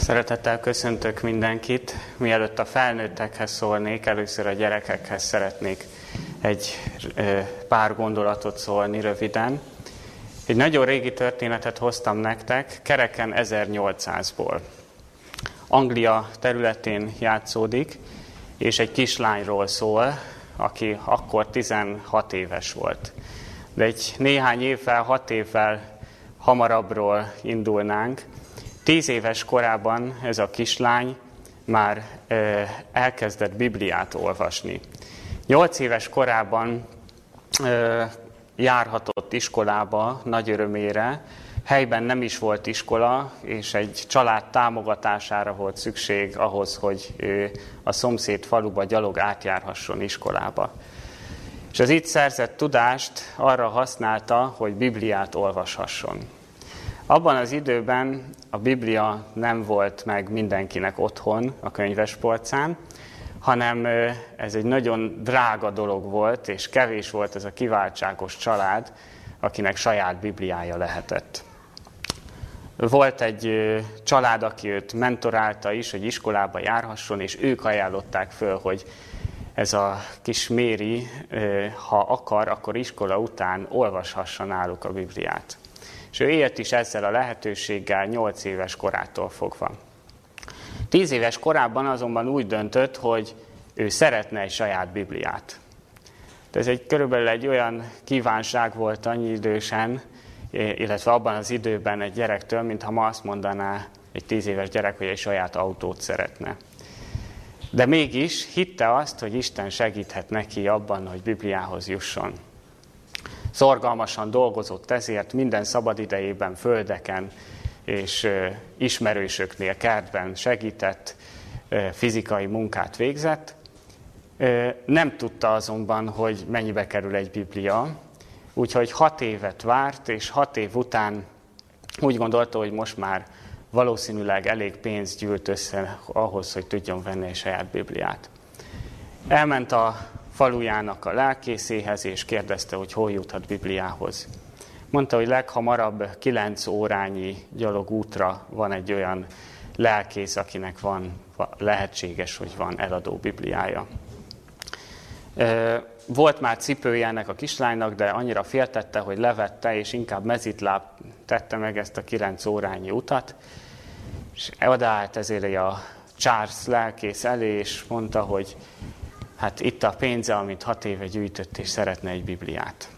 Szeretettel köszöntök mindenkit. Mielőtt a felnőttekhez szólnék, először a gyerekekhez szeretnék egy pár gondolatot szólni röviden. Egy nagyon régi történetet hoztam nektek, kereken 1800-ból. Anglia területén játszódik, és egy kislányról szól, aki akkor 16 éves volt. De egy néhány évvel, hat évvel hamarabbról indulnánk, Tíz éves korában ez a kislány már elkezdett Bibliát olvasni. Nyolc éves korában járhatott iskolába nagy örömére, helyben nem is volt iskola, és egy család támogatására volt szükség ahhoz, hogy a szomszéd faluba gyalog átjárhasson iskolába. És az itt szerzett tudást arra használta, hogy Bibliát olvashasson. Abban az időben a Biblia nem volt meg mindenkinek otthon a könyvespolcán, hanem ez egy nagyon drága dolog volt, és kevés volt ez a kiváltságos család, akinek saját Bibliája lehetett. Volt egy család, aki őt mentorálta is, hogy iskolába járhasson, és ők ajánlották föl, hogy ez a kis Méri, ha akar, akkor iskola után olvashassa náluk a Bibliát. És ő élt is ezzel a lehetőséggel 8 éves korától fogva. 10 éves korában azonban úgy döntött, hogy ő szeretne egy saját Bibliát. De ez egy körülbelül egy olyan kívánság volt annyi idősen, illetve abban az időben egy gyerektől, mintha ma azt mondaná egy tíz éves gyerek, hogy egy saját autót szeretne. De mégis hitte azt, hogy Isten segíthet neki abban, hogy Bibliához jusson. Szorgalmasan dolgozott ezért minden szabadidejében, földeken és ismerősöknél, kertben segített, fizikai munkát végzett. Nem tudta azonban, hogy mennyibe kerül egy biblia, úgyhogy hat évet várt, és hat év után úgy gondolta, hogy most már valószínűleg elég pénzt gyűlt össze ahhoz, hogy tudjon venni egy saját Bibliát. Elment a falujának a lelkészéhez, és kérdezte, hogy hol juthat Bibliához. Mondta, hogy leghamarabb kilenc órányi gyalog útra van egy olyan lelkész, akinek van lehetséges, hogy van eladó Bibliája. Volt már cipője ennek a kislánynak, de annyira féltette, hogy levette, és inkább mezitláb tette meg ezt a kilenc órányi utat, és odaállt ezért a Charles lelkész elé, és mondta, hogy hát itt a pénze, amit hat éve gyűjtött, és szeretne egy Bibliát.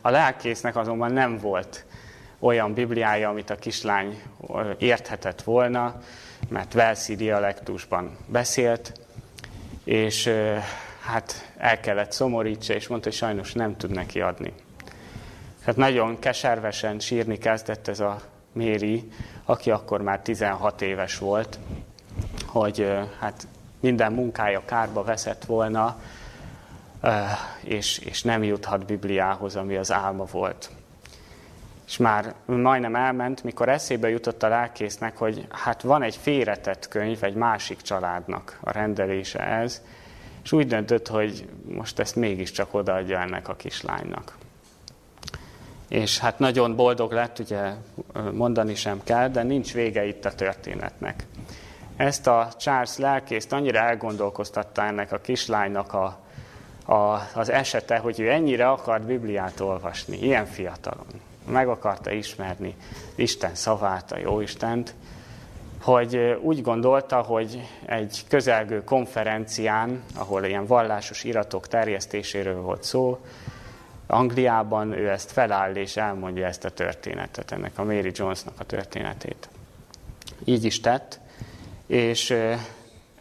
A lelkésznek azonban nem volt olyan Bibliája, amit a kislány érthetett volna, mert Velszi dialektusban beszélt, és hát el kellett szomorítsa, és mondta, hogy sajnos nem tud neki adni. Hát nagyon keservesen sírni kezdett ez a Méri, aki akkor már 16 éves volt, hogy hát minden munkája kárba veszett volna, és, és nem juthat Bibliához, ami az álma volt. És már majdnem elment, mikor eszébe jutott a lelkésznek, hogy hát van egy félretett könyv egy másik családnak a rendelése ez, és úgy döntött, hogy most ezt mégiscsak odaadja ennek a kislánynak. És hát nagyon boldog lett, ugye mondani sem kell, de nincs vége itt a történetnek. Ezt a Charles lelkészt annyira elgondolkoztatta ennek a kislánynak a, a, az esete, hogy ő ennyire akart Bibliát olvasni, ilyen fiatalon. Meg akarta ismerni Isten szavát, a Jóistent, hogy úgy gondolta, hogy egy közelgő konferencián, ahol ilyen vallásos iratok terjesztéséről volt szó, Angliában ő ezt feláll és elmondja ezt a történetet, ennek a Mary Jonesnak a történetét. Így is tett, és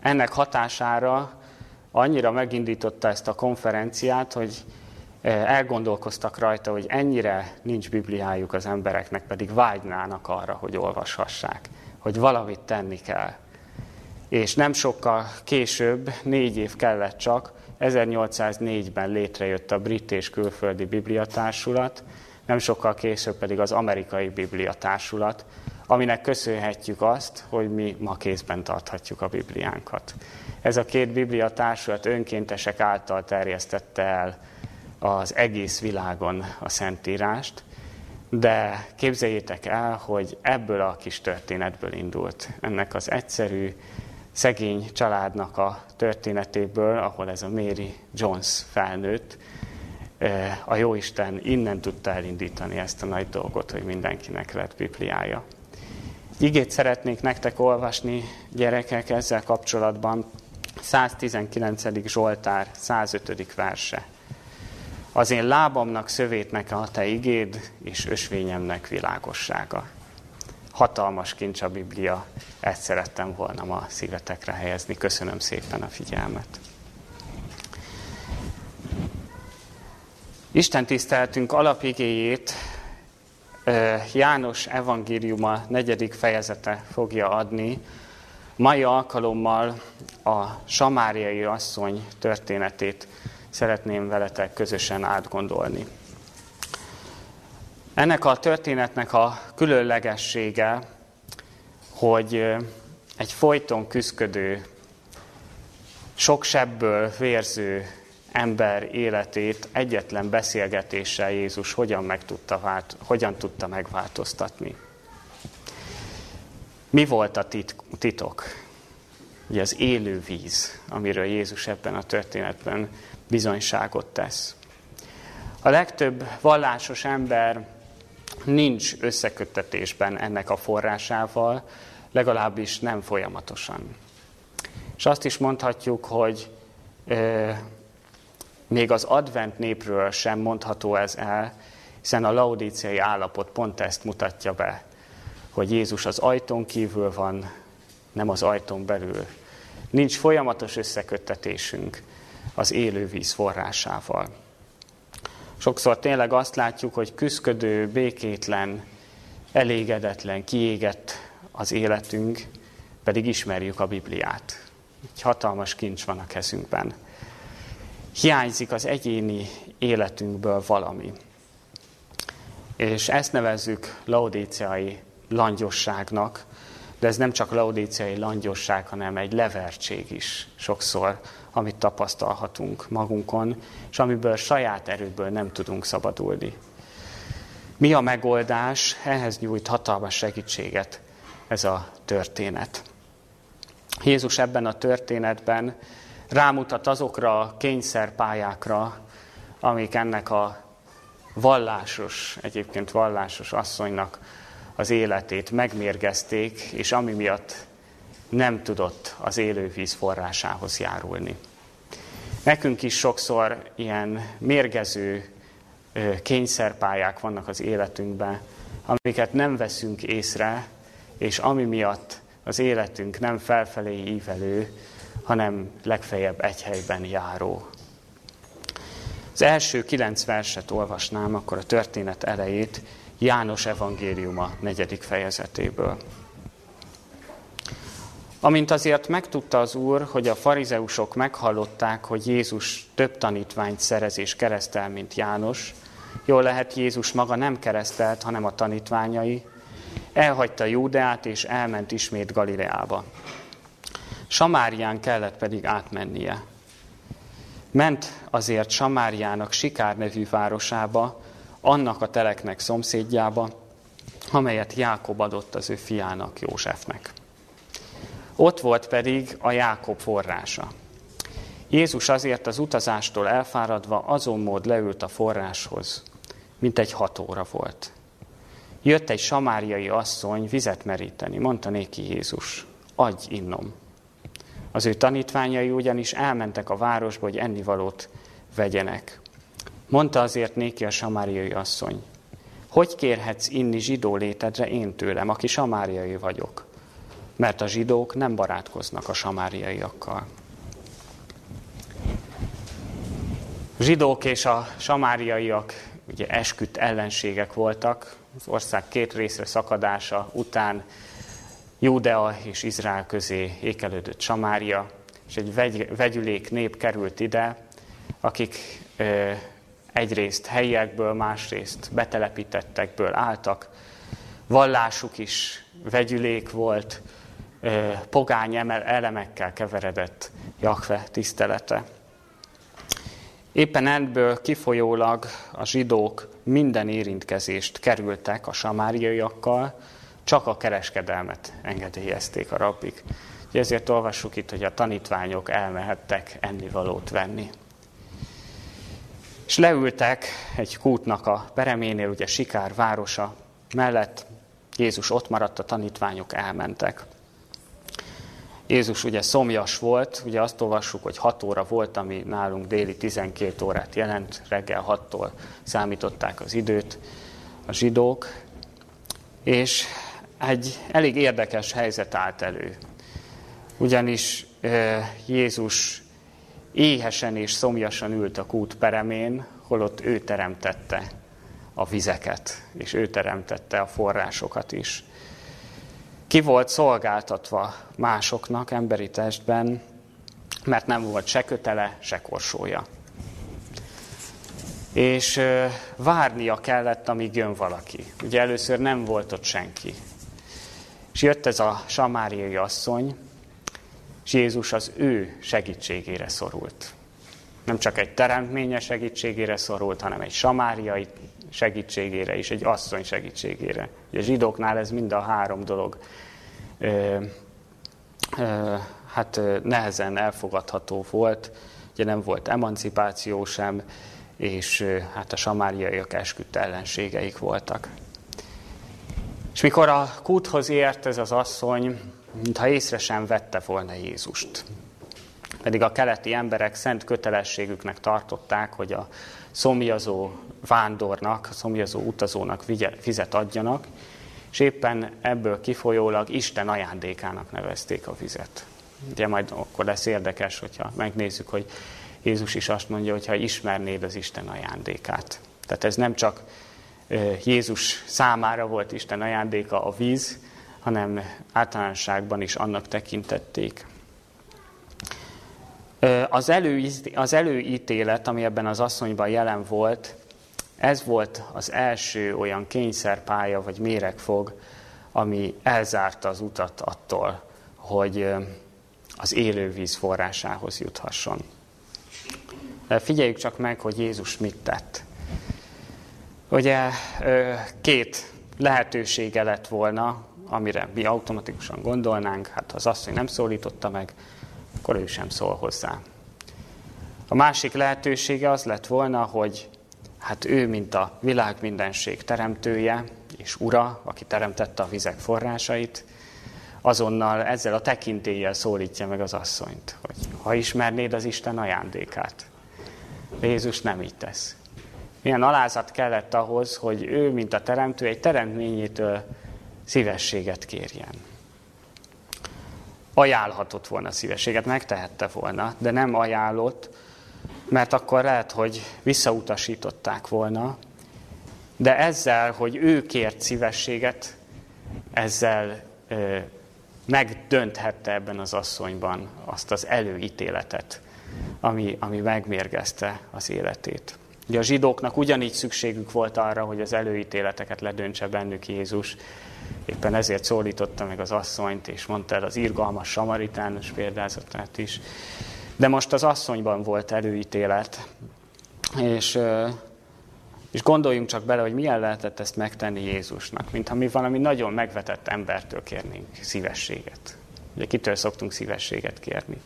ennek hatására annyira megindította ezt a konferenciát, hogy elgondolkoztak rajta, hogy ennyire nincs Bibliájuk az embereknek, pedig vágynának arra, hogy olvashassák, hogy valamit tenni kell. És nem sokkal később, négy év kellett csak, 1804-ben létrejött a Brit és Külföldi Bibliatársulat, nem sokkal később pedig az Amerikai Bibliatársulat, aminek köszönhetjük azt, hogy mi ma kézben tarthatjuk a Bibliánkat. Ez a két Biblia társulat önkéntesek által terjesztette el az egész világon a Szentírást, de képzeljétek el, hogy ebből a kis történetből indult. Ennek az egyszerű, szegény családnak a történetéből, ahol ez a Mary Jones felnőtt, a Jóisten innen tudta elindítani ezt a nagy dolgot, hogy mindenkinek lett Bibliája. Igét szeretnék nektek olvasni, gyerekek, ezzel kapcsolatban 119. Zsoltár, 105. verse. Az én lábamnak szövétnek a te igéd, és ösvényemnek világossága. Hatalmas kincs a Biblia, ezt szerettem volna ma szívetekre helyezni. Köszönöm szépen a figyelmet. Isten tiszteltünk alapigéjét János evangéliuma negyedik fejezete fogja adni. Mai alkalommal a samáriai asszony történetét szeretném veletek közösen átgondolni. Ennek a történetnek a különlegessége, hogy egy folyton küzdködő, sok sebből vérző ember életét egyetlen beszélgetéssel Jézus hogyan, meg tudta, vált, hogyan tudta megváltoztatni. Mi volt a titok? Ugye az élő víz, amiről Jézus ebben a történetben bizonyságot tesz. A legtöbb vallásos ember nincs összeköttetésben ennek a forrásával, legalábbis nem folyamatosan. És azt is mondhatjuk, hogy még az advent népről sem mondható ez el, hiszen a laudíciai állapot pont ezt mutatja be, hogy Jézus az ajtón kívül van, nem az ajtón belül. Nincs folyamatos összeköttetésünk az élő víz forrásával. Sokszor tényleg azt látjuk, hogy küszködő, békétlen, elégedetlen, kiégett az életünk, pedig ismerjük a Bibliát. Egy hatalmas kincs van a kezünkben hiányzik az egyéni életünkből valami. És ezt nevezzük laudíciai langyosságnak, de ez nem csak laudíciai langyosság, hanem egy levertség is sokszor, amit tapasztalhatunk magunkon, és amiből saját erőből nem tudunk szabadulni. Mi a megoldás? Ehhez nyújt hatalmas segítséget ez a történet. Jézus ebben a történetben rámutat azokra a kényszerpályákra, amik ennek a vallásos, egyébként vallásos asszonynak az életét megmérgezték, és ami miatt nem tudott az élővíz forrásához járulni. Nekünk is sokszor ilyen mérgező kényszerpályák vannak az életünkben, amiket nem veszünk észre, és ami miatt az életünk nem felfelé ívelő, hanem legfeljebb egy helyben járó. Az első kilenc verset olvasnám, akkor a történet elejét János evangéliuma negyedik fejezetéből. Amint azért megtudta az Úr, hogy a farizeusok meghallották, hogy Jézus több tanítványt szerez és keresztel, mint János, jól lehet Jézus maga nem keresztelt, hanem a tanítványai, elhagyta Júdeát és elment ismét Galileába. Samárián kellett pedig átmennie. Ment azért Samáriának Sikár nevű városába, annak a teleknek szomszédjába, amelyet Jákob adott az ő fiának, Józsefnek. Ott volt pedig a Jákob forrása. Jézus azért az utazástól elfáradva azon mód leült a forráshoz, mint egy hat óra volt. Jött egy samáriai asszony vizet meríteni, mondta néki Jézus, adj innom. Az ő tanítványai ugyanis elmentek a városba, hogy ennivalót vegyenek. Mondta azért néki a samáriai asszony, hogy kérhetsz inni zsidó létedre én tőlem, aki samáriai vagyok? Mert a zsidók nem barátkoznak a samáriaiakkal. A zsidók és a samáriaiak ugye esküdt ellenségek voltak, az ország két részre szakadása után Júdea és Izrael közé ékelődött Samária, és egy vegy, vegyülék nép került ide, akik ö, egyrészt helyiekből, másrészt betelepítettekből álltak. Vallásuk is vegyülék volt, ö, pogány elemekkel keveredett Jakve tisztelete. Éppen ebből kifolyólag a zsidók minden érintkezést kerültek a samáriaiakkal, csak a kereskedelmet engedélyezték a rabbik. Ezért olvassuk itt, hogy a tanítványok elmehettek ennivalót venni. És leültek egy kútnak a pereménél, ugye Sikár városa mellett, Jézus ott maradt, a tanítványok elmentek. Jézus ugye szomjas volt, ugye azt olvassuk, hogy 6 óra volt, ami nálunk déli 12 órát jelent, reggel 6-tól számították az időt a zsidók, és egy elég érdekes helyzet állt elő. Ugyanis Jézus éhesen és szomjasan ült a kút peremén, holott ő teremtette a vizeket, és ő teremtette a forrásokat is. Ki volt szolgáltatva másoknak emberi testben, mert nem volt se kötele, se korsója. És várnia kellett, amíg jön valaki. Ugye először nem volt ott senki. És jött ez a samáriai asszony, és Jézus az ő segítségére szorult. Nem csak egy teremtménye segítségére szorult, hanem egy samáriai segítségére is, egy asszony segítségére. Ugye a zsidóknál ez mind a három dolog ö, ö, hát nehezen elfogadható volt, ugye nem volt emancipáció sem, és hát a samáriaiak esküdt ellenségeik voltak. És mikor a kúthoz ért ez az asszony, mintha észre sem vette volna Jézust. Pedig a keleti emberek szent kötelességüknek tartották, hogy a szomjazó vándornak, a szomjazó utazónak vizet adjanak, és éppen ebből kifolyólag Isten ajándékának nevezték a vizet. Ugye majd akkor lesz érdekes, hogyha megnézzük, hogy Jézus is azt mondja, hogy ha ismernéd az Isten ajándékát. Tehát ez nem csak Jézus számára volt Isten ajándéka a víz, hanem általánosságban is annak tekintették. Az, elő, az előítélet, ami ebben az asszonyban jelen volt, ez volt az első olyan kényszerpálya vagy méregfog, ami elzárta az utat attól, hogy az élővíz forrásához juthasson. Figyeljük csak meg, hogy Jézus mit tett. Ugye két lehetősége lett volna, amire mi automatikusan gondolnánk, hát az asszony nem szólította meg, akkor ő sem szól hozzá. A másik lehetősége az lett volna, hogy hát ő, mint a világ mindenség teremtője és ura, aki teremtette a vizek forrásait, azonnal ezzel a tekintéllyel szólítja meg az asszonyt, hogy ha ismernéd az Isten ajándékát. De Jézus nem így tesz. Milyen alázat kellett ahhoz, hogy ő, mint a teremtő, egy teremtményétől szívességet kérjen. Ajánlhatott volna szívességet, megtehette volna, de nem ajánlott, mert akkor lehet, hogy visszautasították volna, de ezzel, hogy ő kért szívességet, ezzel ö, megdönthette ebben az asszonyban azt az előítéletet, ami, ami megmérgezte az életét. Ugye a zsidóknak ugyanígy szükségük volt arra, hogy az előítéleteket ledöntse bennük Jézus. Éppen ezért szólította meg az asszonyt, és mondta el az irgalmas samaritánus példázatát is. De most az asszonyban volt előítélet, és, és gondoljunk csak bele, hogy milyen lehetett ezt megtenni Jézusnak, mintha mi valami nagyon megvetett embertől kérnénk szívességet. Ugye kitől szoktunk szívességet kérni?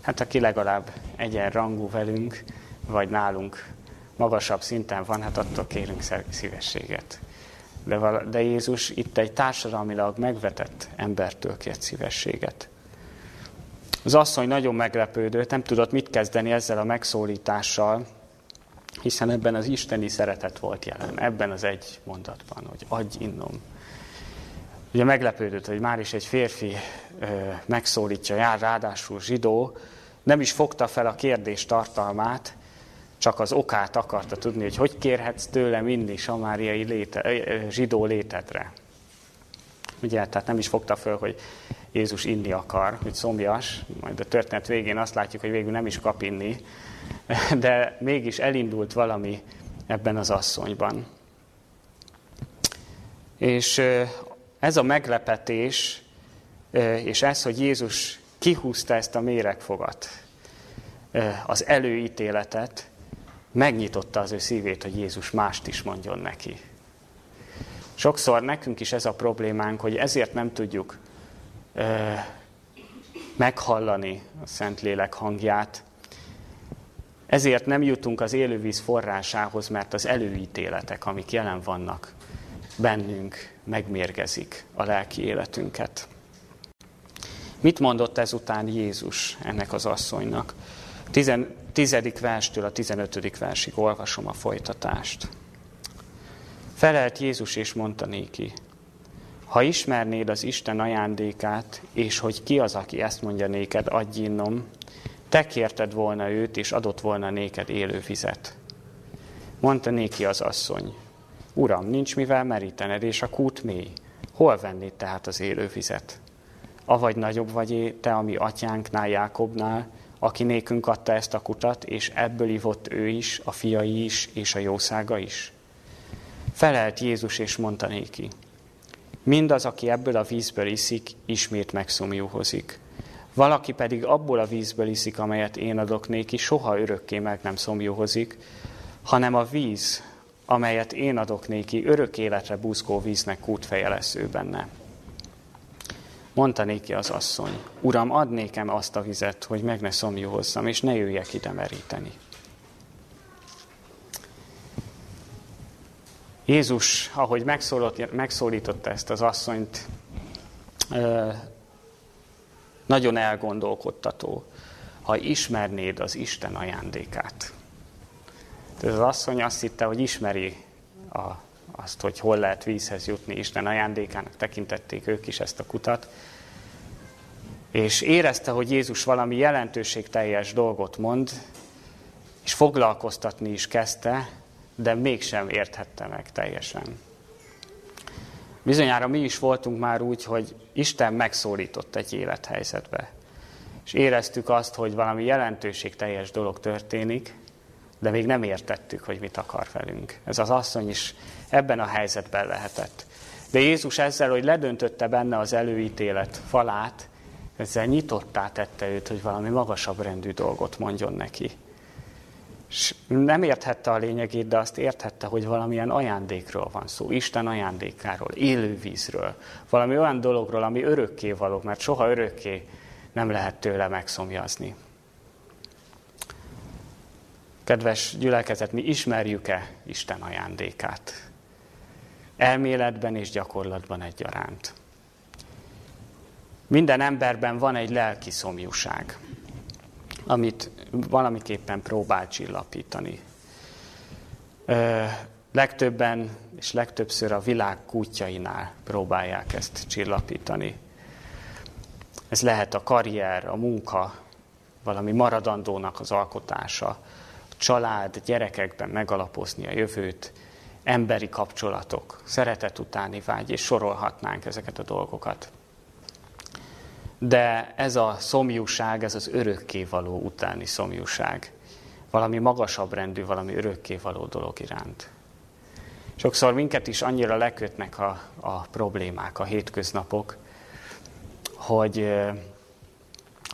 Hát aki legalább egyenrangú velünk, vagy nálunk magasabb szinten van, hát attól kérünk szívességet. De, de Jézus itt egy társadalmilag megvetett embertől kért szívességet. Az asszony nagyon meglepődött, nem tudott mit kezdeni ezzel a megszólítással, hiszen ebben az isteni szeretet volt jelen, ebben az egy mondatban, hogy adj innom. Ugye meglepődött, hogy már is egy férfi ö, megszólítja, jár ráadásul zsidó, nem is fogta fel a kérdés tartalmát, csak az okát akarta tudni, hogy hogy kérhetsz tőlem inni samáriai léte, zsidó létedre. Ugye, tehát nem is fogta föl, hogy Jézus inni akar, hogy szomjas, majd a történet végén azt látjuk, hogy végül nem is kap inni, de mégis elindult valami ebben az asszonyban. És ez a meglepetés, és ez, hogy Jézus kihúzta ezt a méregfogat, az előítéletet, megnyitotta az ő szívét, hogy Jézus mást is mondjon neki. Sokszor nekünk is ez a problémánk, hogy ezért nem tudjuk ö, meghallani a Szentlélek hangját, ezért nem jutunk az élővíz forrásához, mert az előítéletek, amik jelen vannak bennünk, megmérgezik a lelki életünket. Mit mondott ezután Jézus ennek az asszonynak? Tizen, tizedik verstől a tizenötödik versig olvasom a folytatást. Felelt Jézus és mondta néki, ha ismernéd az Isten ajándékát, és hogy ki az, aki ezt mondja néked, adj innom, te kérted volna őt, és adott volna néked élő vizet. Mondta néki az asszony, Uram, nincs mivel merítened, és a kút mély. Hol vennéd tehát az élő vizet? Avagy nagyobb vagy te, ami atyánknál, Jákobnál, aki nékünk adta ezt a kutat, és ebből ivott ő is, a fiai is, és a jószága is? Felelt Jézus, és mondta néki, mindaz, aki ebből a vízből iszik, ismét megszomjúhozik. Valaki pedig abból a vízből iszik, amelyet én adok néki, soha örökké meg nem szomjúhozik, hanem a víz, amelyet én adok néki, örök életre buzgó víznek kútfeje lesz ő benne. Mondta néki az asszony, Uram, ad nékem azt a vizet, hogy meg ne szomjúhozzam, és ne jöjjek ide meríteni. Jézus, ahogy megszólította ezt az asszonyt, nagyon elgondolkodtató, ha ismernéd az Isten ajándékát. Ez az asszony azt hitte, hogy ismeri a, azt, hogy hol lehet vízhez jutni, Isten ajándékának tekintették ők is ezt a kutat, és érezte, hogy Jézus valami jelentőségteljes dolgot mond, és foglalkoztatni is kezdte, de mégsem érthette meg teljesen. Bizonyára mi is voltunk már úgy, hogy Isten megszólított egy élethelyzetbe. És éreztük azt, hogy valami jelentőségteljes dolog történik, de még nem értettük, hogy mit akar velünk. Ez az asszony is ebben a helyzetben lehetett. De Jézus ezzel, hogy ledöntötte benne az előítélet falát, ezzel nyitottá tette őt, hogy valami magasabb rendű dolgot mondjon neki. És nem érthette a lényegét, de azt érthette, hogy valamilyen ajándékról van szó, Isten ajándékáról, élő vízről, valami olyan dologról, ami örökké való, mert soha örökké nem lehet tőle megszomjazni. Kedves gyülekezet, mi ismerjük-e Isten ajándékát? Elméletben és gyakorlatban egyaránt. Minden emberben van egy lelki szomjúság amit valamiképpen próbál csillapítani. Legtöbben és legtöbbször a világ kútjainál próbálják ezt csillapítani. Ez lehet a karrier, a munka, valami maradandónak az alkotása, a család, gyerekekben megalapozni a jövőt, emberi kapcsolatok, szeretet utáni vágy, és sorolhatnánk ezeket a dolgokat de ez a szomjúság, ez az örökkévaló utáni szomjúság. Valami magasabb rendű, valami örökkévaló dolog iránt. Sokszor minket is annyira lekötnek a, a problémák, a hétköznapok, hogy,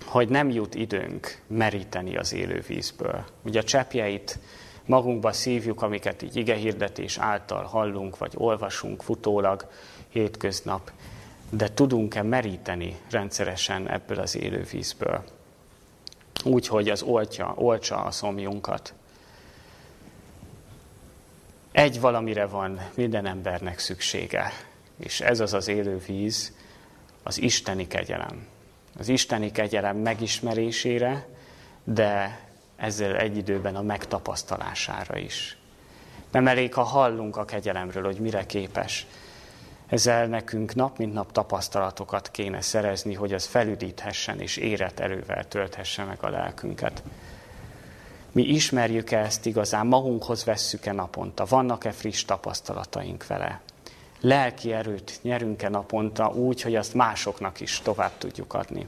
hogy nem jut időnk meríteni az élő vízből. Ugye a cseppjeit magunkba szívjuk, amiket így igehirdetés által hallunk, vagy olvasunk futólag hétköznap, de tudunk-e meríteni rendszeresen ebből az élő vízből? Úgy, hogy az oltja, oltsa a szomjunkat. Egy valamire van minden embernek szüksége, és ez az az élő víz, az isteni kegyelem. Az isteni kegyelem megismerésére, de ezzel egy időben a megtapasztalására is. Nem elég, ha hallunk a kegyelemről, hogy mire képes, ezzel nekünk nap mint nap tapasztalatokat kéne szerezni, hogy az felüdíthessen és érett erővel tölthesse meg a lelkünket. Mi ismerjük -e ezt igazán, magunkhoz vesszük-e naponta, vannak-e friss tapasztalataink vele. Lelki erőt nyerünk-e naponta úgy, hogy azt másoknak is tovább tudjuk adni.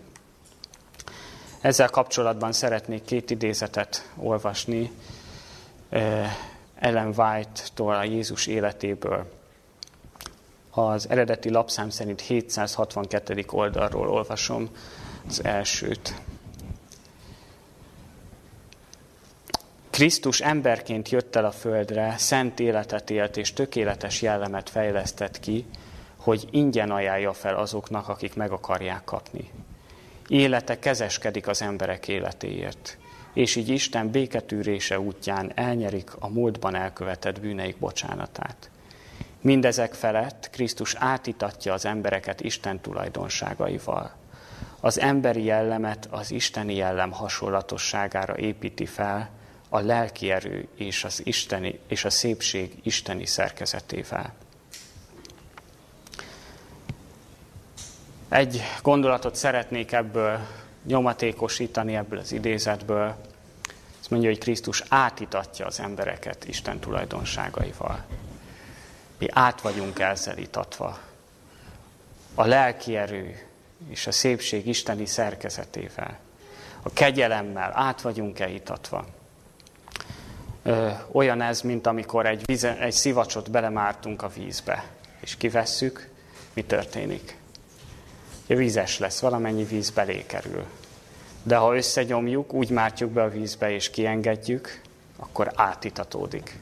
Ezzel kapcsolatban szeretnék két idézetet olvasni eh, Ellen White-tól a Jézus életéből az eredeti lapszám szerint 762. oldalról olvasom az elsőt. Krisztus emberként jött el a földre, szent életet élt és tökéletes jellemet fejlesztett ki, hogy ingyen ajánlja fel azoknak, akik meg akarják kapni. Élete kezeskedik az emberek életéért, és így Isten béketűrése útján elnyerik a múltban elkövetett bűneik bocsánatát. Mindezek felett Krisztus átitatja az embereket Isten tulajdonságaival. Az emberi jellemet az isteni jellem hasonlatosságára építi fel, a lelki erő és, az isteni, és a szépség isteni szerkezetével. Egy gondolatot szeretnék ebből nyomatékosítani, ebből az idézetből. Ez mondja, hogy Krisztus átitatja az embereket Isten tulajdonságaival. Mi át vagyunk ezzel itatva. A lelki erő és a szépség isteni szerkezetével. A kegyelemmel át vagyunk-e itatva. Ö, olyan ez, mint amikor egy, vize, egy szivacsot belemártunk a vízbe, és kivesszük, mi történik? vízes lesz, valamennyi víz belé kerül. De ha összegyomjuk, úgy mártjuk be a vízbe és kiengedjük, akkor átitatódik.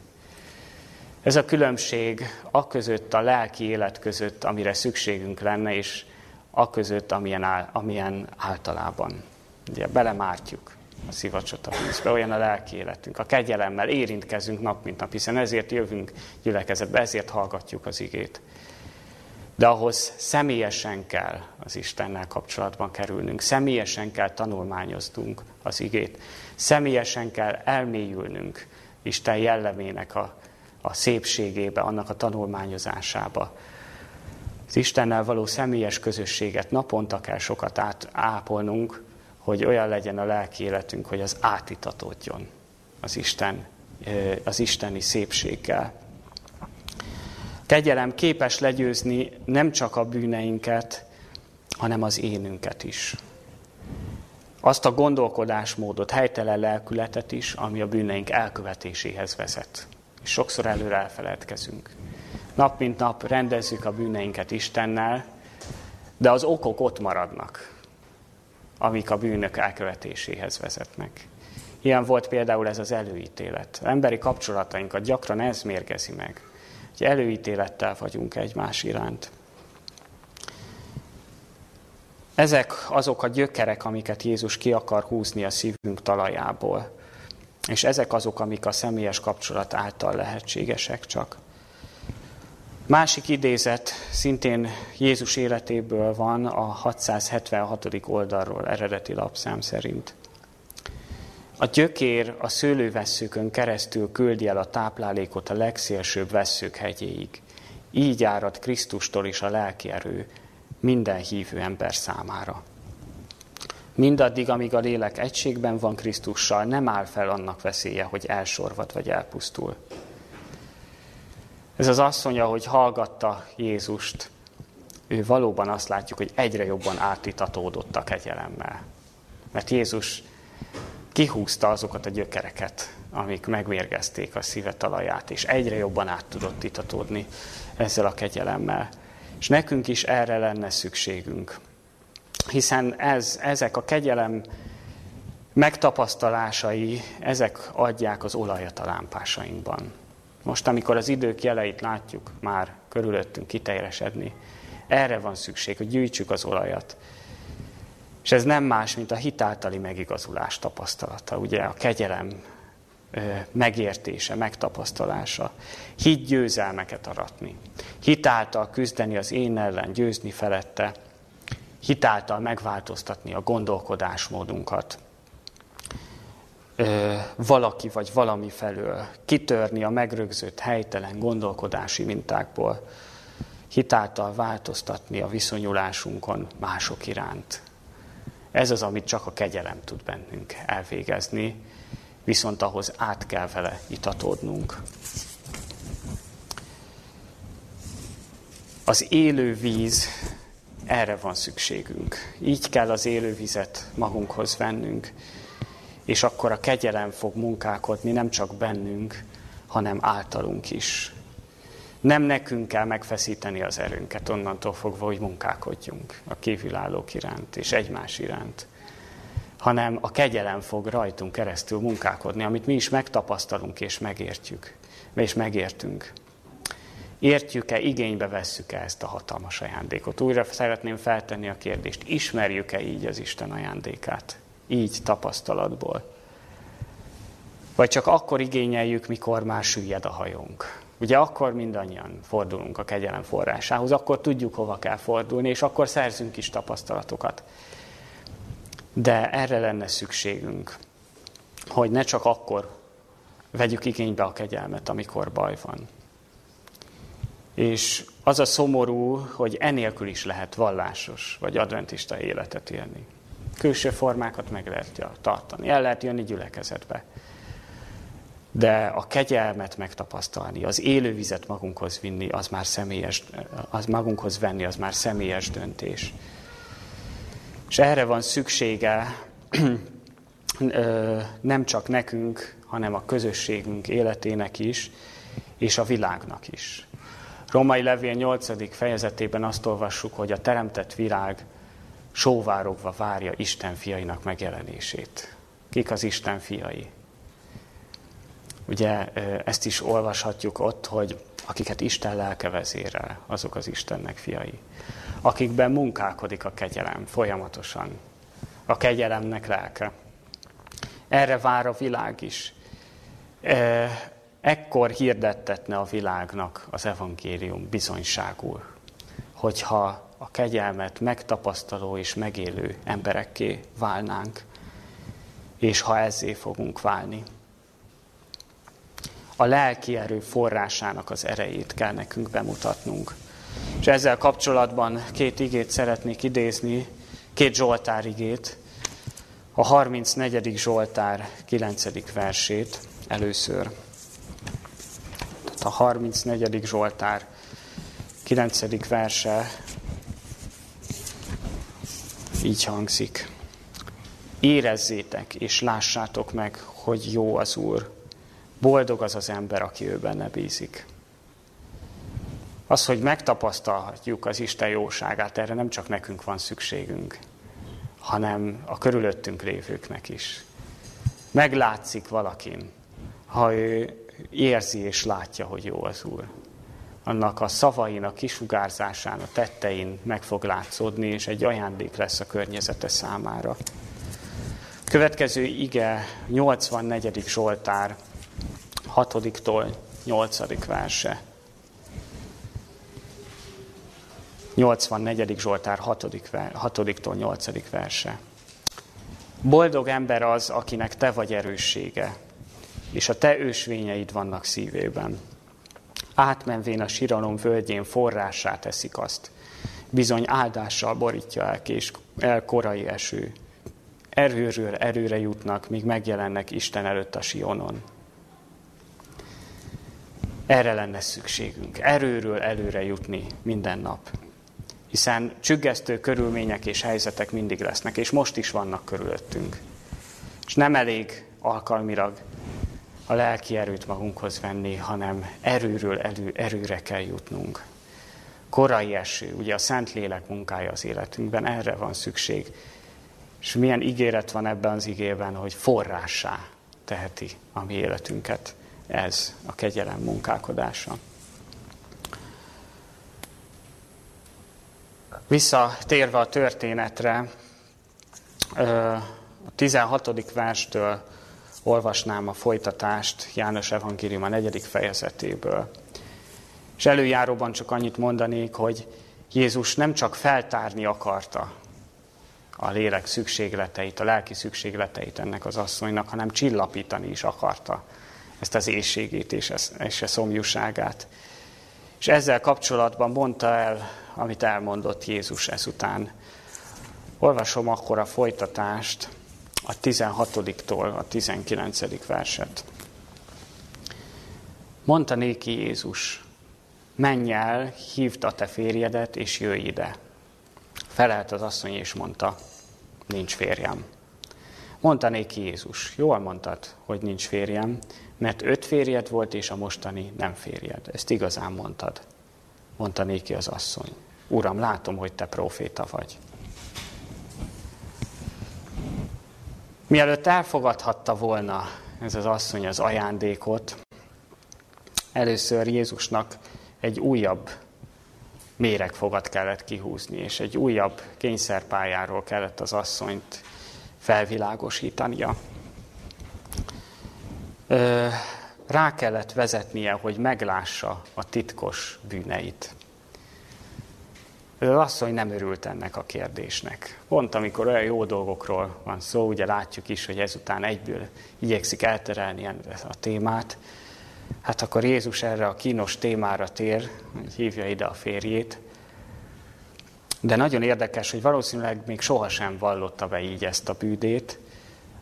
Ez a különbség a között, a lelki élet között, amire szükségünk lenne, és a között, amilyen, áll, amilyen általában. Ugye belemártjuk a szivacsot a vízbe, olyan a lelki életünk. A kegyelemmel érintkezünk nap mint nap, hiszen ezért jövünk gyülekezetbe, ezért hallgatjuk az igét. De ahhoz személyesen kell az Istennel kapcsolatban kerülnünk, személyesen kell tanulmányoznunk az igét, személyesen kell elmélyülnünk Isten jellemének a, a szépségébe, annak a tanulmányozásába. Az Istennel való személyes közösséget naponta kell sokat ápolnunk, hogy olyan legyen a lelki életünk, hogy az átitatódjon az, Isten, az isteni szépséggel. Kegyelem képes legyőzni nem csak a bűneinket, hanem az énünket is. Azt a gondolkodásmódot, helytelen lelkületet is, ami a bűneink elkövetéséhez vezet. És sokszor előre elfeledkezünk. Nap mint nap rendezzük a bűneinket Istennel, de az okok ott maradnak, amik a bűnök elkövetéséhez vezetnek. Ilyen volt például ez az előítélet. Az emberi kapcsolatainkat gyakran ez mérgezi meg hogy előítélettel vagyunk egymás iránt. Ezek azok a gyökerek, amiket Jézus ki akar húzni a szívünk talajából. És ezek azok, amik a személyes kapcsolat által lehetségesek csak. Másik idézet szintén Jézus életéből van a 676. oldalról eredeti lapszám szerint. A gyökér a szőlővesszőkön keresztül küldi el a táplálékot a legszélsőbb vesszők hegyéig. Így árad Krisztustól is a lelki erő minden hívő ember számára. Mindaddig, amíg a lélek egységben van Krisztussal, nem áll fel annak veszélye, hogy elsorvad vagy elpusztul. Ez az asszony, hogy hallgatta Jézust, ő valóban azt látjuk, hogy egyre jobban átitatódott a kegyelemmel. Mert Jézus kihúzta azokat a gyökereket, amik megmérgezték a szíve talaját, és egyre jobban át tudott itatódni ezzel a kegyelemmel. És nekünk is erre lenne szükségünk. Hiszen ez, ezek a kegyelem megtapasztalásai, ezek adják az olajat a lámpásainkban. Most, amikor az idők jeleit látjuk már körülöttünk kiteljesedni, erre van szükség, hogy gyűjtsük az olajat, és ez nem más, mint a hitáltali megigazulás tapasztalata, ugye a kegyelem megértése, megtapasztalása. Hit győzelmeket aratni. Hitáltal küzdeni az én ellen, győzni felette. Hitáltal megváltoztatni a gondolkodásmódunkat. Valaki vagy valami felől kitörni a megrögzött helytelen gondolkodási mintákból. Hitáltal változtatni a viszonyulásunkon mások iránt. Ez az, amit csak a kegyelem tud bennünk elvégezni, viszont ahhoz át kell vele itatódnunk. Az élő víz, erre van szükségünk. Így kell az élő vizet magunkhoz vennünk, és akkor a kegyelem fog munkálkodni nem csak bennünk, hanem általunk is. Nem nekünk kell megfeszíteni az erőnket onnantól fogva, hogy munkálkodjunk a kívülállók iránt és egymás iránt, hanem a kegyelem fog rajtunk keresztül munkálkodni, amit mi is megtapasztalunk és megértjük, és megértünk. Értjük-e, igénybe vesszük-e ezt a hatalmas ajándékot? Újra szeretném feltenni a kérdést, ismerjük-e így az Isten ajándékát? Így tapasztalatból. Vagy csak akkor igényeljük, mikor már süllyed a hajónk. Ugye akkor mindannyian fordulunk a kegyelem forrásához, akkor tudjuk, hova kell fordulni, és akkor szerzünk is tapasztalatokat. De erre lenne szükségünk, hogy ne csak akkor vegyük igénybe a kegyelmet, amikor baj van. És az a szomorú, hogy enélkül is lehet vallásos vagy adventista életet élni. Külső formákat meg lehet tartani, el lehet jönni gyülekezetbe. De a kegyelmet megtapasztalni, az élővizet magunkhoz vinni, az már személyes, az magunkhoz venni, az már személyes döntés. És erre van szüksége nem csak nekünk, hanem a közösségünk életének is, és a világnak is. Római levél 8. fejezetében azt olvassuk, hogy a teremtett világ sóvárogva várja Isten fiainak megjelenését. Kik az Isten fiai? Ugye ezt is olvashatjuk ott, hogy akiket Isten lelke vezérel, azok az Istennek fiai. Akikben munkálkodik a kegyelem folyamatosan. A kegyelemnek lelke. Erre vár a világ is ekkor hirdettetne a világnak az evangélium bizonyságul, hogyha a kegyelmet megtapasztaló és megélő emberekké válnánk, és ha ezzé fogunk válni. A lelki erő forrásának az erejét kell nekünk bemutatnunk. És ezzel kapcsolatban két igét szeretnék idézni, két Zsoltár igét. A 34. Zsoltár 9. versét először a 34. Zsoltár 9. verse így hangzik. Érezzétek és lássátok meg, hogy jó az Úr. Boldog az az ember, aki ő benne bízik. Az, hogy megtapasztalhatjuk az Isten jóságát, erre nem csak nekünk van szükségünk, hanem a körülöttünk lévőknek is. Meglátszik valakin, ha ő érzi és látja, hogy jó az Úr. Annak a szavain, a kisugárzásán, a tettein meg fog látszódni, és egy ajándék lesz a környezete számára. Következő ige 84. Zsoltár 6-tól 8. verse. 84. Zsoltár 6-tól 8. verse. Boldog ember az, akinek te vagy erőssége, és a te ősvényeid vannak szívében. Átmenvén a siralom völgyén forrássá teszik azt. Bizony áldással borítja el, és el korai eső. Erőről erőre jutnak, míg megjelennek Isten előtt a Sionon. Erre lenne szükségünk. Erőről előre jutni minden nap. Hiszen csüggesztő körülmények és helyzetek mindig lesznek, és most is vannak körülöttünk. És nem elég alkalmilag a lelki erőt magunkhoz venni, hanem erőről elő, erőre kell jutnunk. Korai eső, ugye a Szentlélek munkája az életünkben, erre van szükség. És milyen ígéret van ebben az igében, hogy forrássá teheti a mi életünket ez a kegyelem munkálkodása. Visszatérve a történetre, a 16. verstől olvasnám a folytatást János Evangélium a negyedik fejezetéből. És előjáróban csak annyit mondanék, hogy Jézus nem csak feltárni akarta a lélek szükségleteit, a lelki szükségleteit ennek az asszonynak, hanem csillapítani is akarta ezt az éjségét és, és a szomjúságát. És ezzel kapcsolatban mondta el, amit elmondott Jézus ezután. Olvasom akkor a folytatást, a 16-tól a 19. verset. Mondta néki Jézus, menj el, hívd a te férjedet, és jöjj ide. Felelt az asszony, és mondta, nincs férjem. Mondta néki Jézus, jól mondtad, hogy nincs férjem, mert öt férjed volt, és a mostani nem férjed. Ezt igazán mondtad. Mondta néki az asszony. Uram, látom, hogy te proféta vagy. Mielőtt elfogadhatta volna ez az asszony az ajándékot, először Jézusnak egy újabb méregfogat kellett kihúzni, és egy újabb kényszerpályáról kellett az asszonyt felvilágosítania. Rá kellett vezetnie, hogy meglássa a titkos bűneit. Az asszony nem örült ennek a kérdésnek. Pont amikor olyan jó dolgokról van szó, ugye látjuk is, hogy ezután egyből igyekszik elterelni a témát, hát akkor Jézus erre a kínos témára tér, hogy hívja ide a férjét. De nagyon érdekes, hogy valószínűleg még sohasem vallotta be így ezt a bűdét,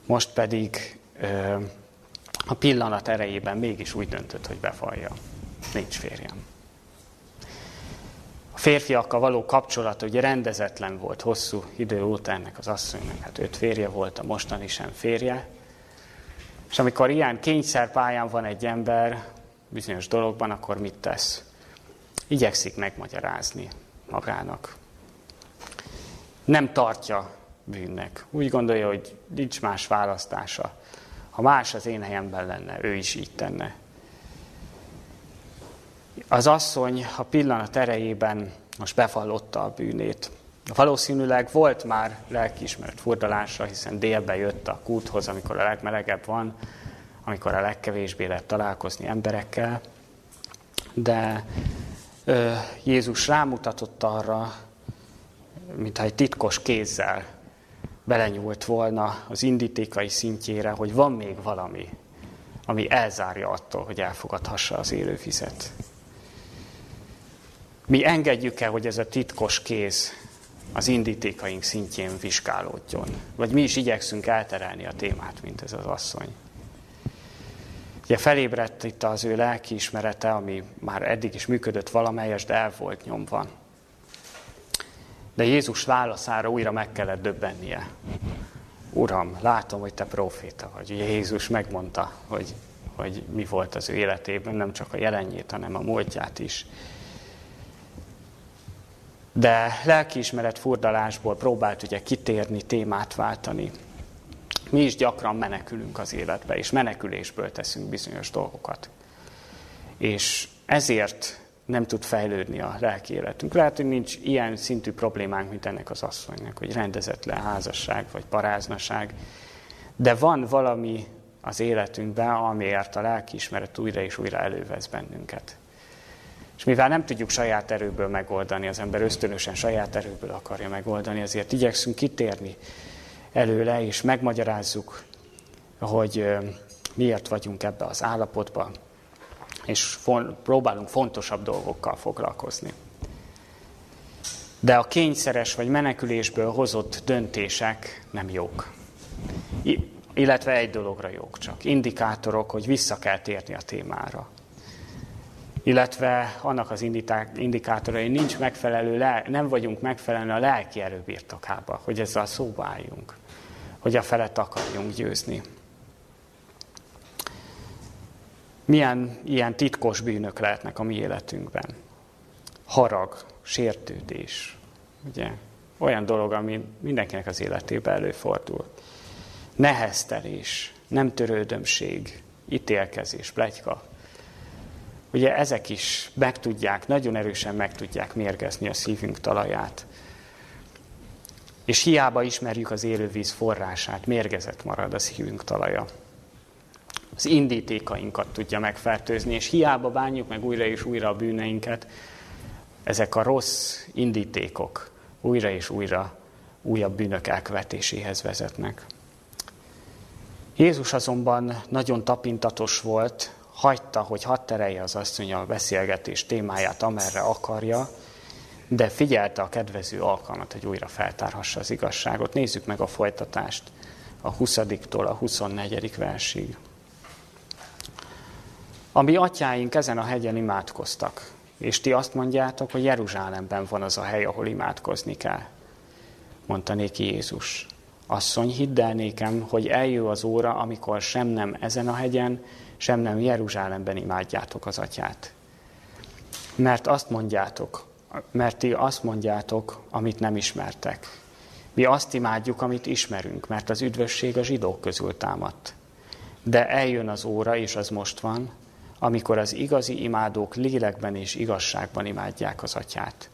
most pedig ö, a pillanat erejében mégis úgy döntött, hogy befalja. Nincs férjem. Férfiakkal való kapcsolat ugye rendezetlen volt hosszú idő óta ennek az asszonynak, hát öt férje volt, a mostani sem férje. És amikor ilyen kényszerpályán van egy ember bizonyos dologban, akkor mit tesz? Igyekszik megmagyarázni magának. Nem tartja bűnnek. Úgy gondolja, hogy nincs más választása. Ha más az én helyemben lenne, ő is így tenne. Az asszony a pillanat erejében most bevallotta a bűnét. Valószínűleg volt már lelkiismeret furdalása, hiszen délbe jött a kúthoz, amikor a legmelegebb van, amikor a legkevésbé lehet találkozni emberekkel, de ö, Jézus rámutatott arra, mintha egy titkos kézzel belenyúlt volna az indítékai szintjére, hogy van még valami, ami elzárja attól, hogy elfogadhassa az élővizet. Mi engedjük el, hogy ez a titkos kéz az indítékaink szintjén vizsgálódjon. Vagy mi is igyekszünk elterelni a témát, mint ez az asszony. Ugye felébredt itt az ő lelkiismerete, ami már eddig is működött valamelyes, de el volt nyomva. De Jézus válaszára újra meg kellett döbbennie. Uram, látom, hogy te proféta vagy. Ugye Jézus megmondta, hogy, hogy mi volt az ő életében, nem csak a jelenjét, hanem a múltját is. De lelkiismeret furdalásból próbált ugye kitérni, témát váltani. Mi is gyakran menekülünk az életbe, és menekülésből teszünk bizonyos dolgokat. És ezért nem tud fejlődni a lelki életünk. Lehet, hogy nincs ilyen szintű problémánk, mint ennek az asszonynak, hogy rendezetlen házasság vagy paráznaság, de van valami az életünkben, amiért a lelkiismeret újra és újra elővesz bennünket. És mivel nem tudjuk saját erőből megoldani, az ember ösztönösen saját erőből akarja megoldani, ezért igyekszünk kitérni előle, és megmagyarázzuk, hogy miért vagyunk ebbe az állapotba, és próbálunk fontosabb dolgokkal foglalkozni. De a kényszeres vagy menekülésből hozott döntések nem jók. Illetve egy dologra jók csak. Indikátorok, hogy vissza kell térni a témára. Illetve annak az indikátorai nincs megfelelő, nem vagyunk megfelelően a lelki erő birtokába, hogy ezzel szóba álljunk, hogy a felett akarjunk győzni. Milyen ilyen titkos bűnök lehetnek a mi életünkben? Harag, sértődés, ugye? Olyan dolog, ami mindenkinek az életében előfordul. Neheztelés, nem törődömség, ítélkezés, plegyka. Ugye ezek is meg tudják, nagyon erősen meg tudják mérgezni a szívünk talaját. És hiába ismerjük az élővíz forrását, mérgezett marad a szívünk talaja az indítékainkat tudja megfertőzni, és hiába bánjuk meg újra és újra a bűneinket, ezek a rossz indítékok újra és újra újabb bűnök elkövetéséhez vezetnek. Jézus azonban nagyon tapintatos volt, hagyta, hogy hadd terelje az asszony a beszélgetés témáját, amerre akarja, de figyelte a kedvező alkalmat, hogy újra feltárhassa az igazságot. Nézzük meg a folytatást a 20-tól a 24. versig. A mi atyáink ezen a hegyen imádkoztak, és ti azt mondjátok, hogy Jeruzsálemben van az a hely, ahol imádkozni kell. Mondta néki Jézus. Asszony, hidd el nékem, hogy eljő az óra, amikor sem nem ezen a hegyen, sem nem Jeruzsálemben imádjátok az atyát. Mert azt mondjátok, mert ti azt mondjátok, amit nem ismertek. Mi azt imádjuk, amit ismerünk, mert az üdvösség a zsidók közül támadt. De eljön az óra, és az most van, amikor az igazi imádók lélekben és igazságban imádják az atyát.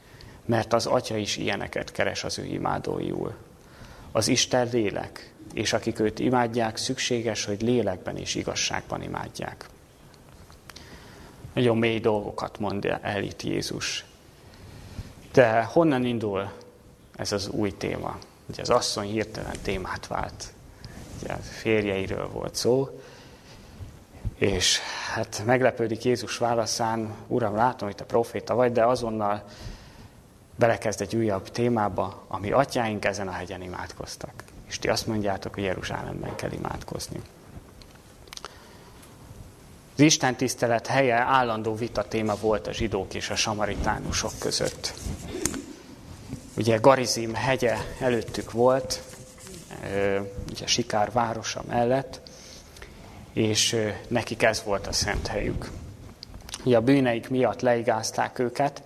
Mert az atya is ilyeneket keres az ő imádóiul. Az Isten lélek, és akik őt imádják, szükséges, hogy lélekben és igazságban imádják. Nagyon mély dolgokat mond el itt Jézus. De honnan indul ez az új téma? Ugye az asszony hirtelen témát vált. Ugye a férjeiről volt szó, és hát meglepődik Jézus válaszán, Uram, látom, hogy te proféta vagy, de azonnal belekezd egy újabb témába, ami atyáink ezen a hegyen imádkoztak. És ti azt mondjátok, hogy Jeruzsálemben kell imádkozni. Az Isten tisztelet helye állandó vita téma volt a zsidók és a samaritánusok között. Ugye Garizim hegye előttük volt, ugye Sikár városa mellett, és nekik ez volt a szent helyük. Ugye a bűneik miatt leigázták őket,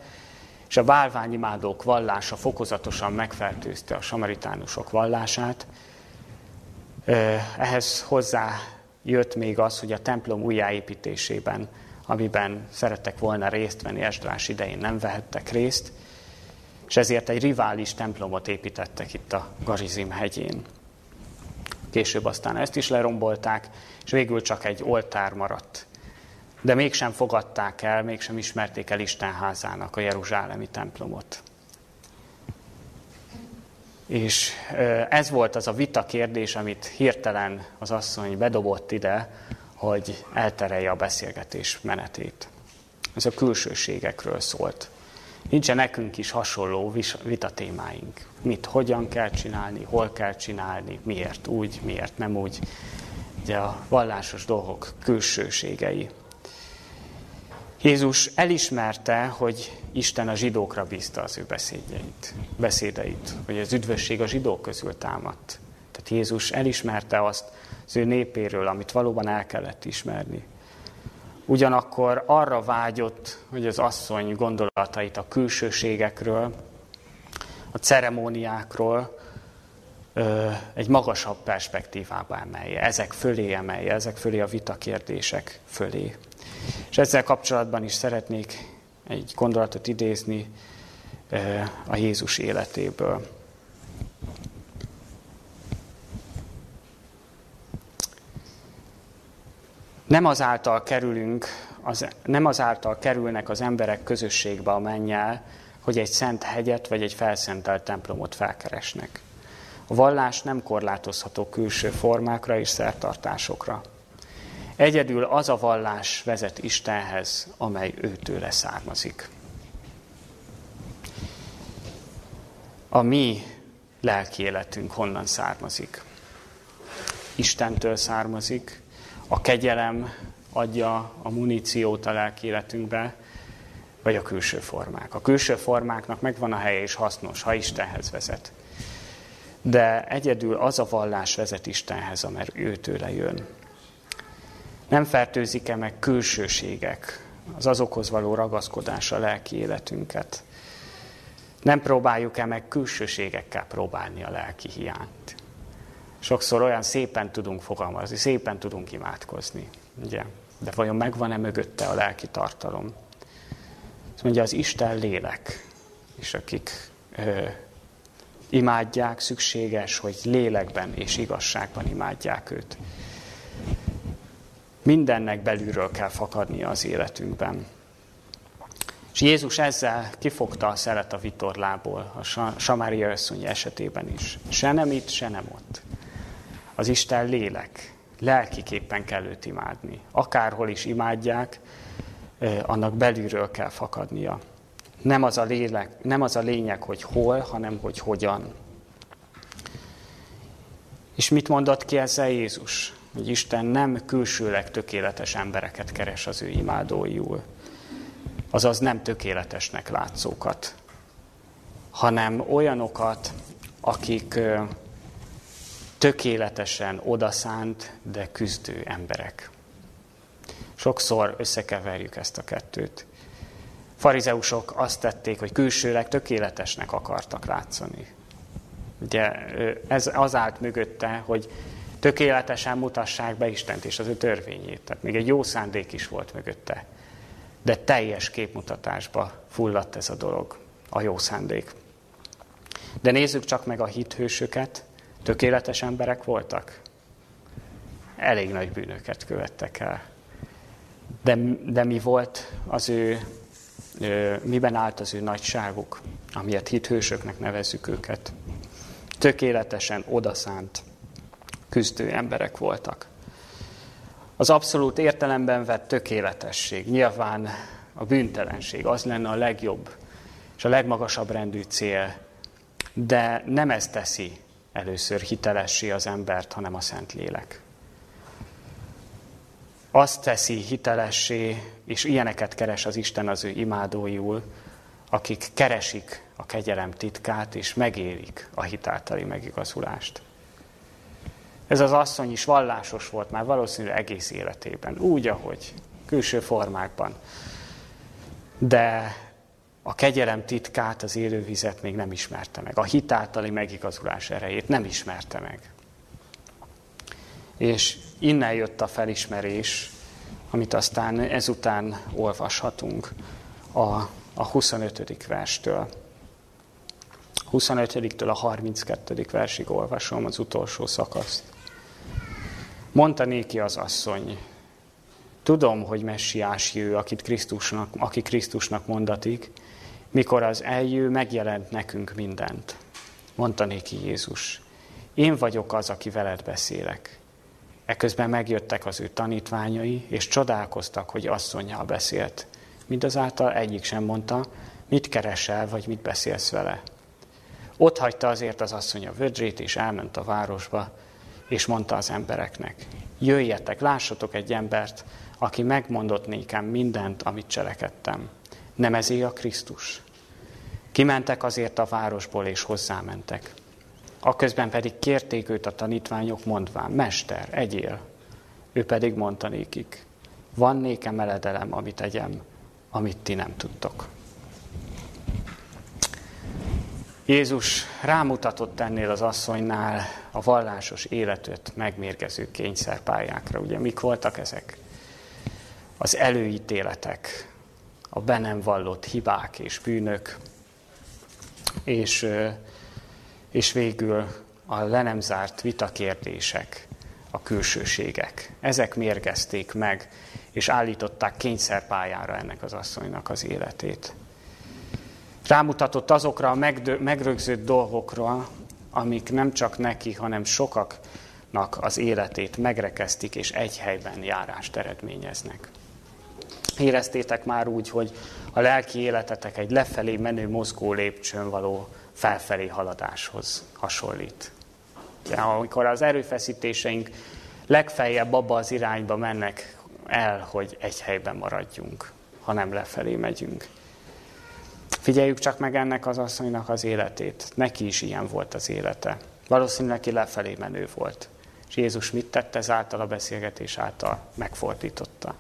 és a bálványimádók vallása fokozatosan megfertőzte a samaritánusok vallását. Ehhez hozzá jött még az, hogy a templom újjáépítésében, amiben szerettek volna részt venni Esdrás idején, nem vehettek részt, és ezért egy rivális templomot építettek itt a Garizim hegyén. Később aztán ezt is lerombolták, és végül csak egy oltár maradt. De mégsem fogadták el, mégsem ismerték el Isten házának a Jeruzsálemi templomot. És ez volt az a vita kérdés, amit hirtelen az asszony bedobott ide, hogy elterelje a beszélgetés menetét. Ez a külsőségekről szólt. Nincsen nekünk is hasonló vita témáink. Mit, hogyan kell csinálni, hol kell csinálni, miért úgy, miért nem úgy. Ugye a vallásos dolgok külsőségei. Jézus elismerte, hogy Isten a zsidókra bízta az ő beszédjeit, beszédeit, hogy az üdvösség a zsidók közül támadt. Tehát Jézus elismerte azt az ő népéről, amit valóban el kellett ismerni. Ugyanakkor arra vágyott, hogy az asszony gondolatait a külsőségekről, a ceremóniákról egy magasabb perspektívába emelje, ezek fölé emelje, ezek fölé a vitakérdések fölé. És ezzel kapcsolatban is szeretnék egy gondolatot idézni a Jézus életéből. Nem azáltal kerülünk, az, nem azáltal kerülnek az emberek közösségbe a mennyel, hogy egy szent hegyet vagy egy felszentelt templomot felkeresnek. A vallás nem korlátozható külső formákra és szertartásokra. Egyedül az a vallás vezet Istenhez, amely őtőle származik. A mi lelki életünk honnan származik? Istentől származik, a kegyelem adja a muníciót a lelki életünkbe, vagy a külső formák. A külső formáknak megvan a helye és hasznos, ha Istenhez vezet. De egyedül az a vallás vezet Istenhez, amely őtőle jön. Nem fertőzik-e meg külsőségek, az azokhoz való a lelki életünket? Nem próbáljuk-e meg külsőségekkel próbálni a lelki hiányt? Sokszor olyan szépen tudunk fogalmazni, szépen tudunk imádkozni, ugye? De vajon megvan-e mögötte a lelki tartalom? Azt mondja, az Isten lélek, és akik ö, imádják, szükséges, hogy lélekben és igazságban imádják őt. Mindennek belülről kell fakadnia az életünkben. És Jézus ezzel kifogta a szelet a vitorlából, a Samária asszony esetében is. Se nem itt, se nem ott. Az Isten lélek, lelkiképpen kell őt imádni. Akárhol is imádják, annak belülről kell fakadnia. Nem az a, lélek, nem az a lényeg, hogy hol, hanem hogy hogyan. És mit mondott ki ezzel Jézus? Hogy Isten nem külsőleg tökéletes embereket keres az ő imádóiul, azaz nem tökéletesnek látszókat, hanem olyanokat, akik tökéletesen odaszánt, de küzdő emberek. Sokszor összekeverjük ezt a kettőt. Farizeusok azt tették, hogy külsőleg tökéletesnek akartak látszani. Ugye ez az állt mögötte, hogy tökéletesen mutassák be Istent és az ő törvényét. Tehát még egy jó szándék is volt mögötte. De teljes képmutatásba fulladt ez a dolog, a jó szándék. De nézzük csak meg a hithősöket, tökéletes emberek voltak. Elég nagy bűnöket követtek el. De, de mi volt az ő, miben állt az ő nagyságuk, amiért hithősöknek nevezzük őket. Tökéletesen odaszánt, küzdő emberek voltak. Az abszolút értelemben vett tökéletesség, nyilván a bűntelenség, az lenne a legjobb és a legmagasabb rendű cél, de nem ez teszi először hitelessé az embert, hanem a Szentlélek. Azt teszi hitelessé, és ilyeneket keres az Isten az ő imádóiul, akik keresik a kegyelem titkát, és megérik a hitáltali megigazulást. Ez az asszony is vallásos volt már valószínűleg egész életében, úgy, ahogy külső formákban. De a kegyelem titkát, az élővizet még nem ismerte meg. A hitáltali megigazulás erejét nem ismerte meg. És innen jött a felismerés, amit aztán ezután olvashatunk a, a 25. verstől. 25-től a 32. versig olvasom az utolsó szakaszt. Mondta néki az asszony, tudom, hogy messiás jő, akit Krisztusnak, aki Krisztusnak mondatik, mikor az eljő megjelent nekünk mindent. Mondta néki Jézus, én vagyok az, aki veled beszélek. Eközben megjöttek az ő tanítványai, és csodálkoztak, hogy asszonyjal beszélt. Mindazáltal egyik sem mondta, mit keresel, vagy mit beszélsz vele. Ott hagyta azért az asszony a vödrét, és elment a városba, és mondta az embereknek, jöjjetek, lássatok egy embert, aki megmondott nékem mindent, amit cselekedtem. Nem ezé a Krisztus? Kimentek azért a városból, és hozzámentek. Aközben pedig kérték őt a tanítványok, mondván, Mester, egyél. Ő pedig mondta nékik, van nékem meledelem, amit tegyem, amit ti nem tudtok. Jézus rámutatott ennél az asszonynál a vallásos életet megmérgező kényszerpályákra. Ugye mik voltak ezek? Az előítéletek, a be nem vallott hibák és bűnök, és, és végül a le nem zárt vitakérdések, a külsőségek. Ezek mérgezték meg, és állították kényszerpályára ennek az asszonynak az életét. Rámutatott azokra a megrögzött dolgokra, amik nem csak neki, hanem sokaknak az életét megrekeztik, és egy helyben járást eredményeznek. Éreztétek már úgy, hogy a lelki életetek egy lefelé menő mozgó lépcsőn való felfelé haladáshoz hasonlít. De amikor az erőfeszítéseink legfeljebb abba az irányba mennek el, hogy egy helyben maradjunk, ha nem lefelé megyünk. Figyeljük csak meg ennek az asszonynak az életét. Neki is ilyen volt az élete. Valószínűleg neki lefelé menő volt. És Jézus mit tette ezáltal a beszélgetés által? Megfordította.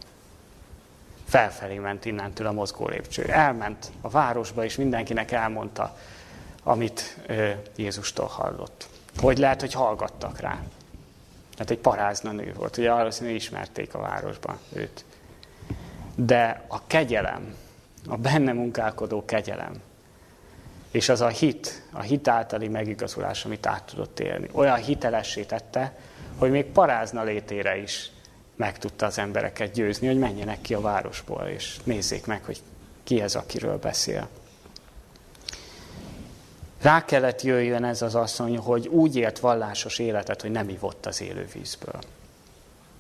Felfelé ment innentől a mozgó lépcső. Elment a városba, és mindenkinek elmondta, amit Jézustól hallott. Hogy lehet, hogy hallgattak rá. Tehát egy parázna nő volt. Ugye valószínűleg ismerték a városban őt. De a kegyelem, a benne munkálkodó kegyelem, és az a hit, a hit általi megigazulás, amit át tudott élni, olyan hitelessé tette, hogy még parázna létére is meg tudta az embereket győzni, hogy menjenek ki a városból, és nézzék meg, hogy ki ez, akiről beszél. Rá kellett jöjjön ez az asszony, hogy úgy élt vallásos életet, hogy nem ivott az élő vízből.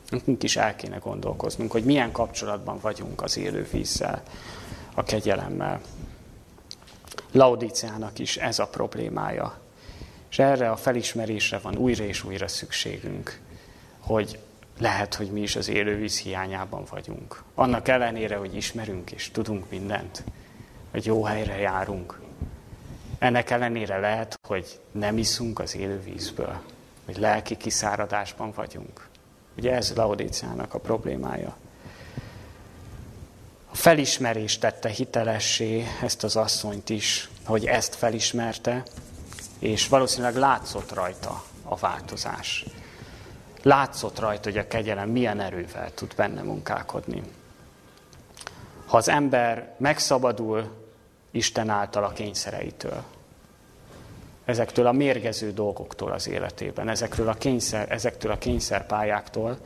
Nekünk is el kéne gondolkoznunk, hogy milyen kapcsolatban vagyunk az élő vízzel, a kegyelemmel. Laudiciának is ez a problémája. És erre a felismerésre van újra és újra szükségünk, hogy lehet, hogy mi is az élővíz hiányában vagyunk. Annak ellenére, hogy ismerünk és tudunk mindent, hogy jó helyre járunk. Ennek ellenére lehet, hogy nem iszunk az élővízből, hogy lelki kiszáradásban vagyunk. Ugye ez Laudiciának a problémája. A felismerés tette hitelessé ezt az asszonyt is, hogy ezt felismerte, és valószínűleg látszott rajta a változás. Látszott rajta, hogy a kegyelem milyen erővel tud benne munkálkodni. Ha az ember megszabadul Isten által a kényszereitől, ezektől a mérgező dolgoktól az életében, ezekről a kényszer, ezektől a kényszerpályáktól,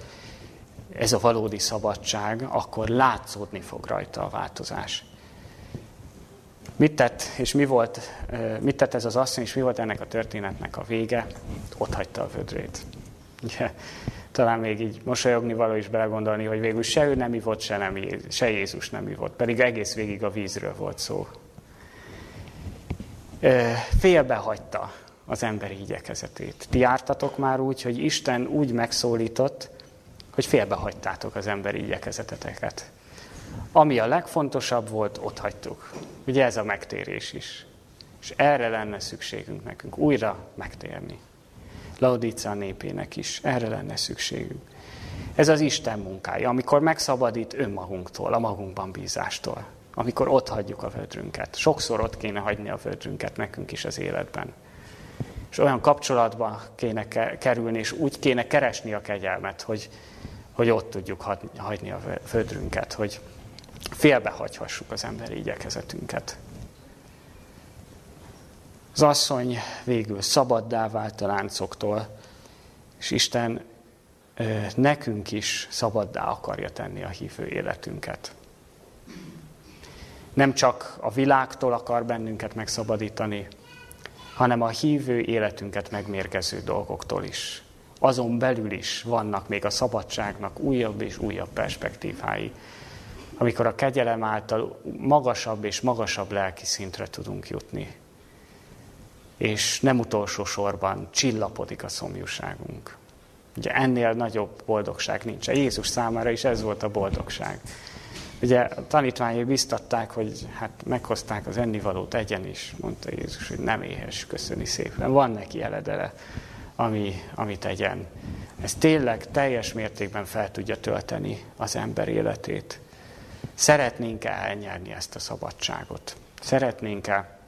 ez a valódi szabadság, akkor látszódni fog rajta a változás. Mit tett, és mi volt, mit tett ez az asszony, és mi volt ennek a történetnek a vége? Ott hagyta a vödrét. Ugye, talán még így mosolyogni való is belegondolni, hogy végül se ő nem ivott, se, nem, se Jézus nem ivott, pedig egész végig a vízről volt szó. Félbehagyta az emberi igyekezetét. Ti jártatok már úgy, hogy Isten úgy megszólított, hogy félbehagytátok az emberi igyekezeteteket. Ami a legfontosabb volt, ott hagytuk. Ugye ez a megtérés is. És erre lenne szükségünk nekünk, újra megtérni. Laodica népének is, erre lenne szükségünk. Ez az Isten munkája, amikor megszabadít önmagunktól, a magunkban bízástól. Amikor ott hagyjuk a vödrünket. Sokszor ott kéne hagyni a vödrünket nekünk is az életben. És olyan kapcsolatba kéne kerülni, és úgy kéne keresni a kegyelmet, hogy, hogy ott tudjuk hagyni a földrünket, hogy félbehagyhassuk az emberi igyekezetünket. Az asszony végül szabaddá vált a láncoktól, és Isten nekünk is szabaddá akarja tenni a hívő életünket. Nem csak a világtól akar bennünket megszabadítani, hanem a hívő életünket megmérgező dolgoktól is azon belül is vannak még a szabadságnak újabb és újabb perspektívái, amikor a kegyelem által magasabb és magasabb lelki szintre tudunk jutni. És nem utolsó sorban csillapodik a szomjúságunk. Ugye ennél nagyobb boldogság nincs. Jézus számára is ez volt a boldogság. Ugye a tanítványai biztatták, hogy hát meghozták az ennivalót, egyen is, mondta Jézus, hogy nem éhes, köszöni szépen. Van neki eledele ami, ami tegyen. Ez tényleg teljes mértékben fel tudja tölteni az ember életét. Szeretnénk-e elnyerni ezt a szabadságot? Szeretnénk-e,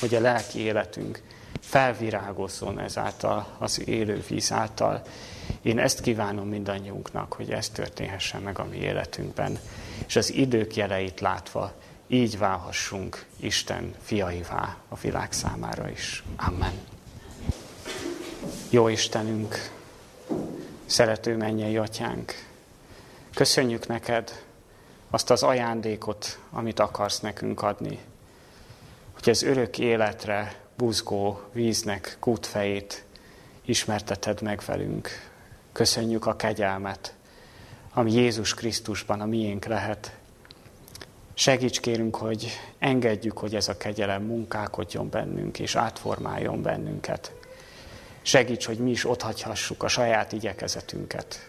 hogy a lelki életünk felvirágozzon ezáltal, az élő víz által. Én ezt kívánom mindannyiunknak, hogy ez történhessen meg a mi életünkben, és az idők jeleit látva így válhassunk Isten fiaivá a világ számára is. Amen. Jó Istenünk, szerető mennyei atyánk, köszönjük neked azt az ajándékot, amit akarsz nekünk adni, hogy az örök életre buzgó víznek kútfejét ismerteted meg velünk. Köszönjük a kegyelmet, ami Jézus Krisztusban a miénk lehet. Segíts kérünk, hogy engedjük, hogy ez a kegyelem munkálkodjon bennünk, és átformáljon bennünket. Segíts, hogy mi is otthagyhassuk a saját igyekezetünket.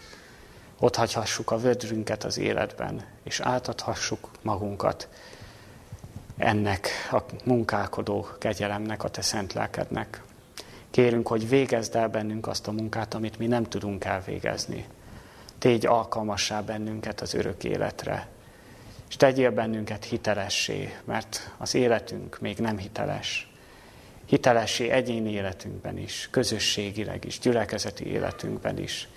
Otthagyhassuk a vödrünket az életben, és átadhassuk magunkat ennek a munkálkodó kegyelemnek, a te szent lelkednek. Kérünk, hogy végezd el bennünk azt a munkát, amit mi nem tudunk elvégezni. Tégy alkalmassá bennünket az örök életre, és tegyél bennünket hitelessé, mert az életünk még nem hiteles hitelessé egyéni életünkben is, közösségileg is, gyülekezeti életünkben is.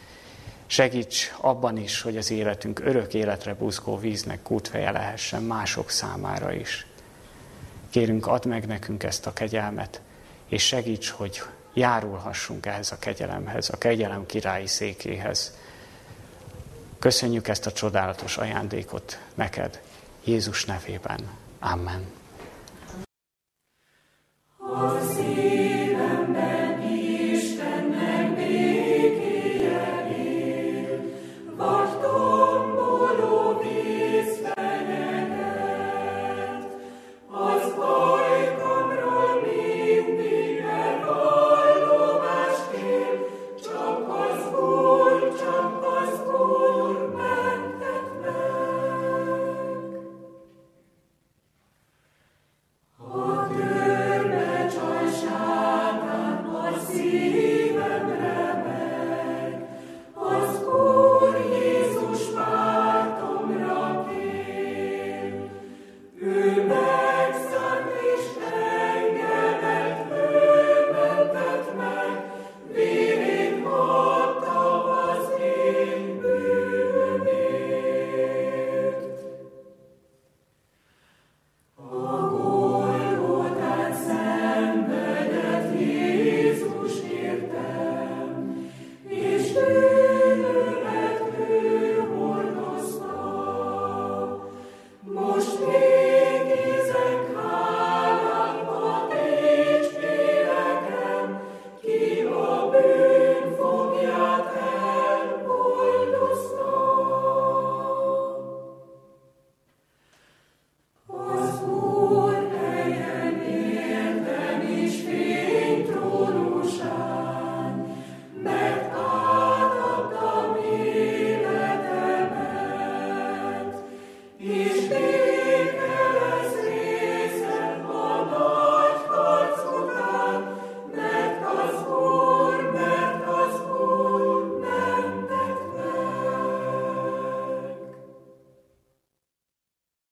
Segíts abban is, hogy az életünk örök életre buzgó víznek kútfeje lehessen mások számára is. Kérünk, add meg nekünk ezt a kegyelmet, és segíts, hogy járulhassunk ehhez a kegyelemhez, a kegyelem királyi székéhez. Köszönjük ezt a csodálatos ajándékot neked, Jézus nevében. Amen. or see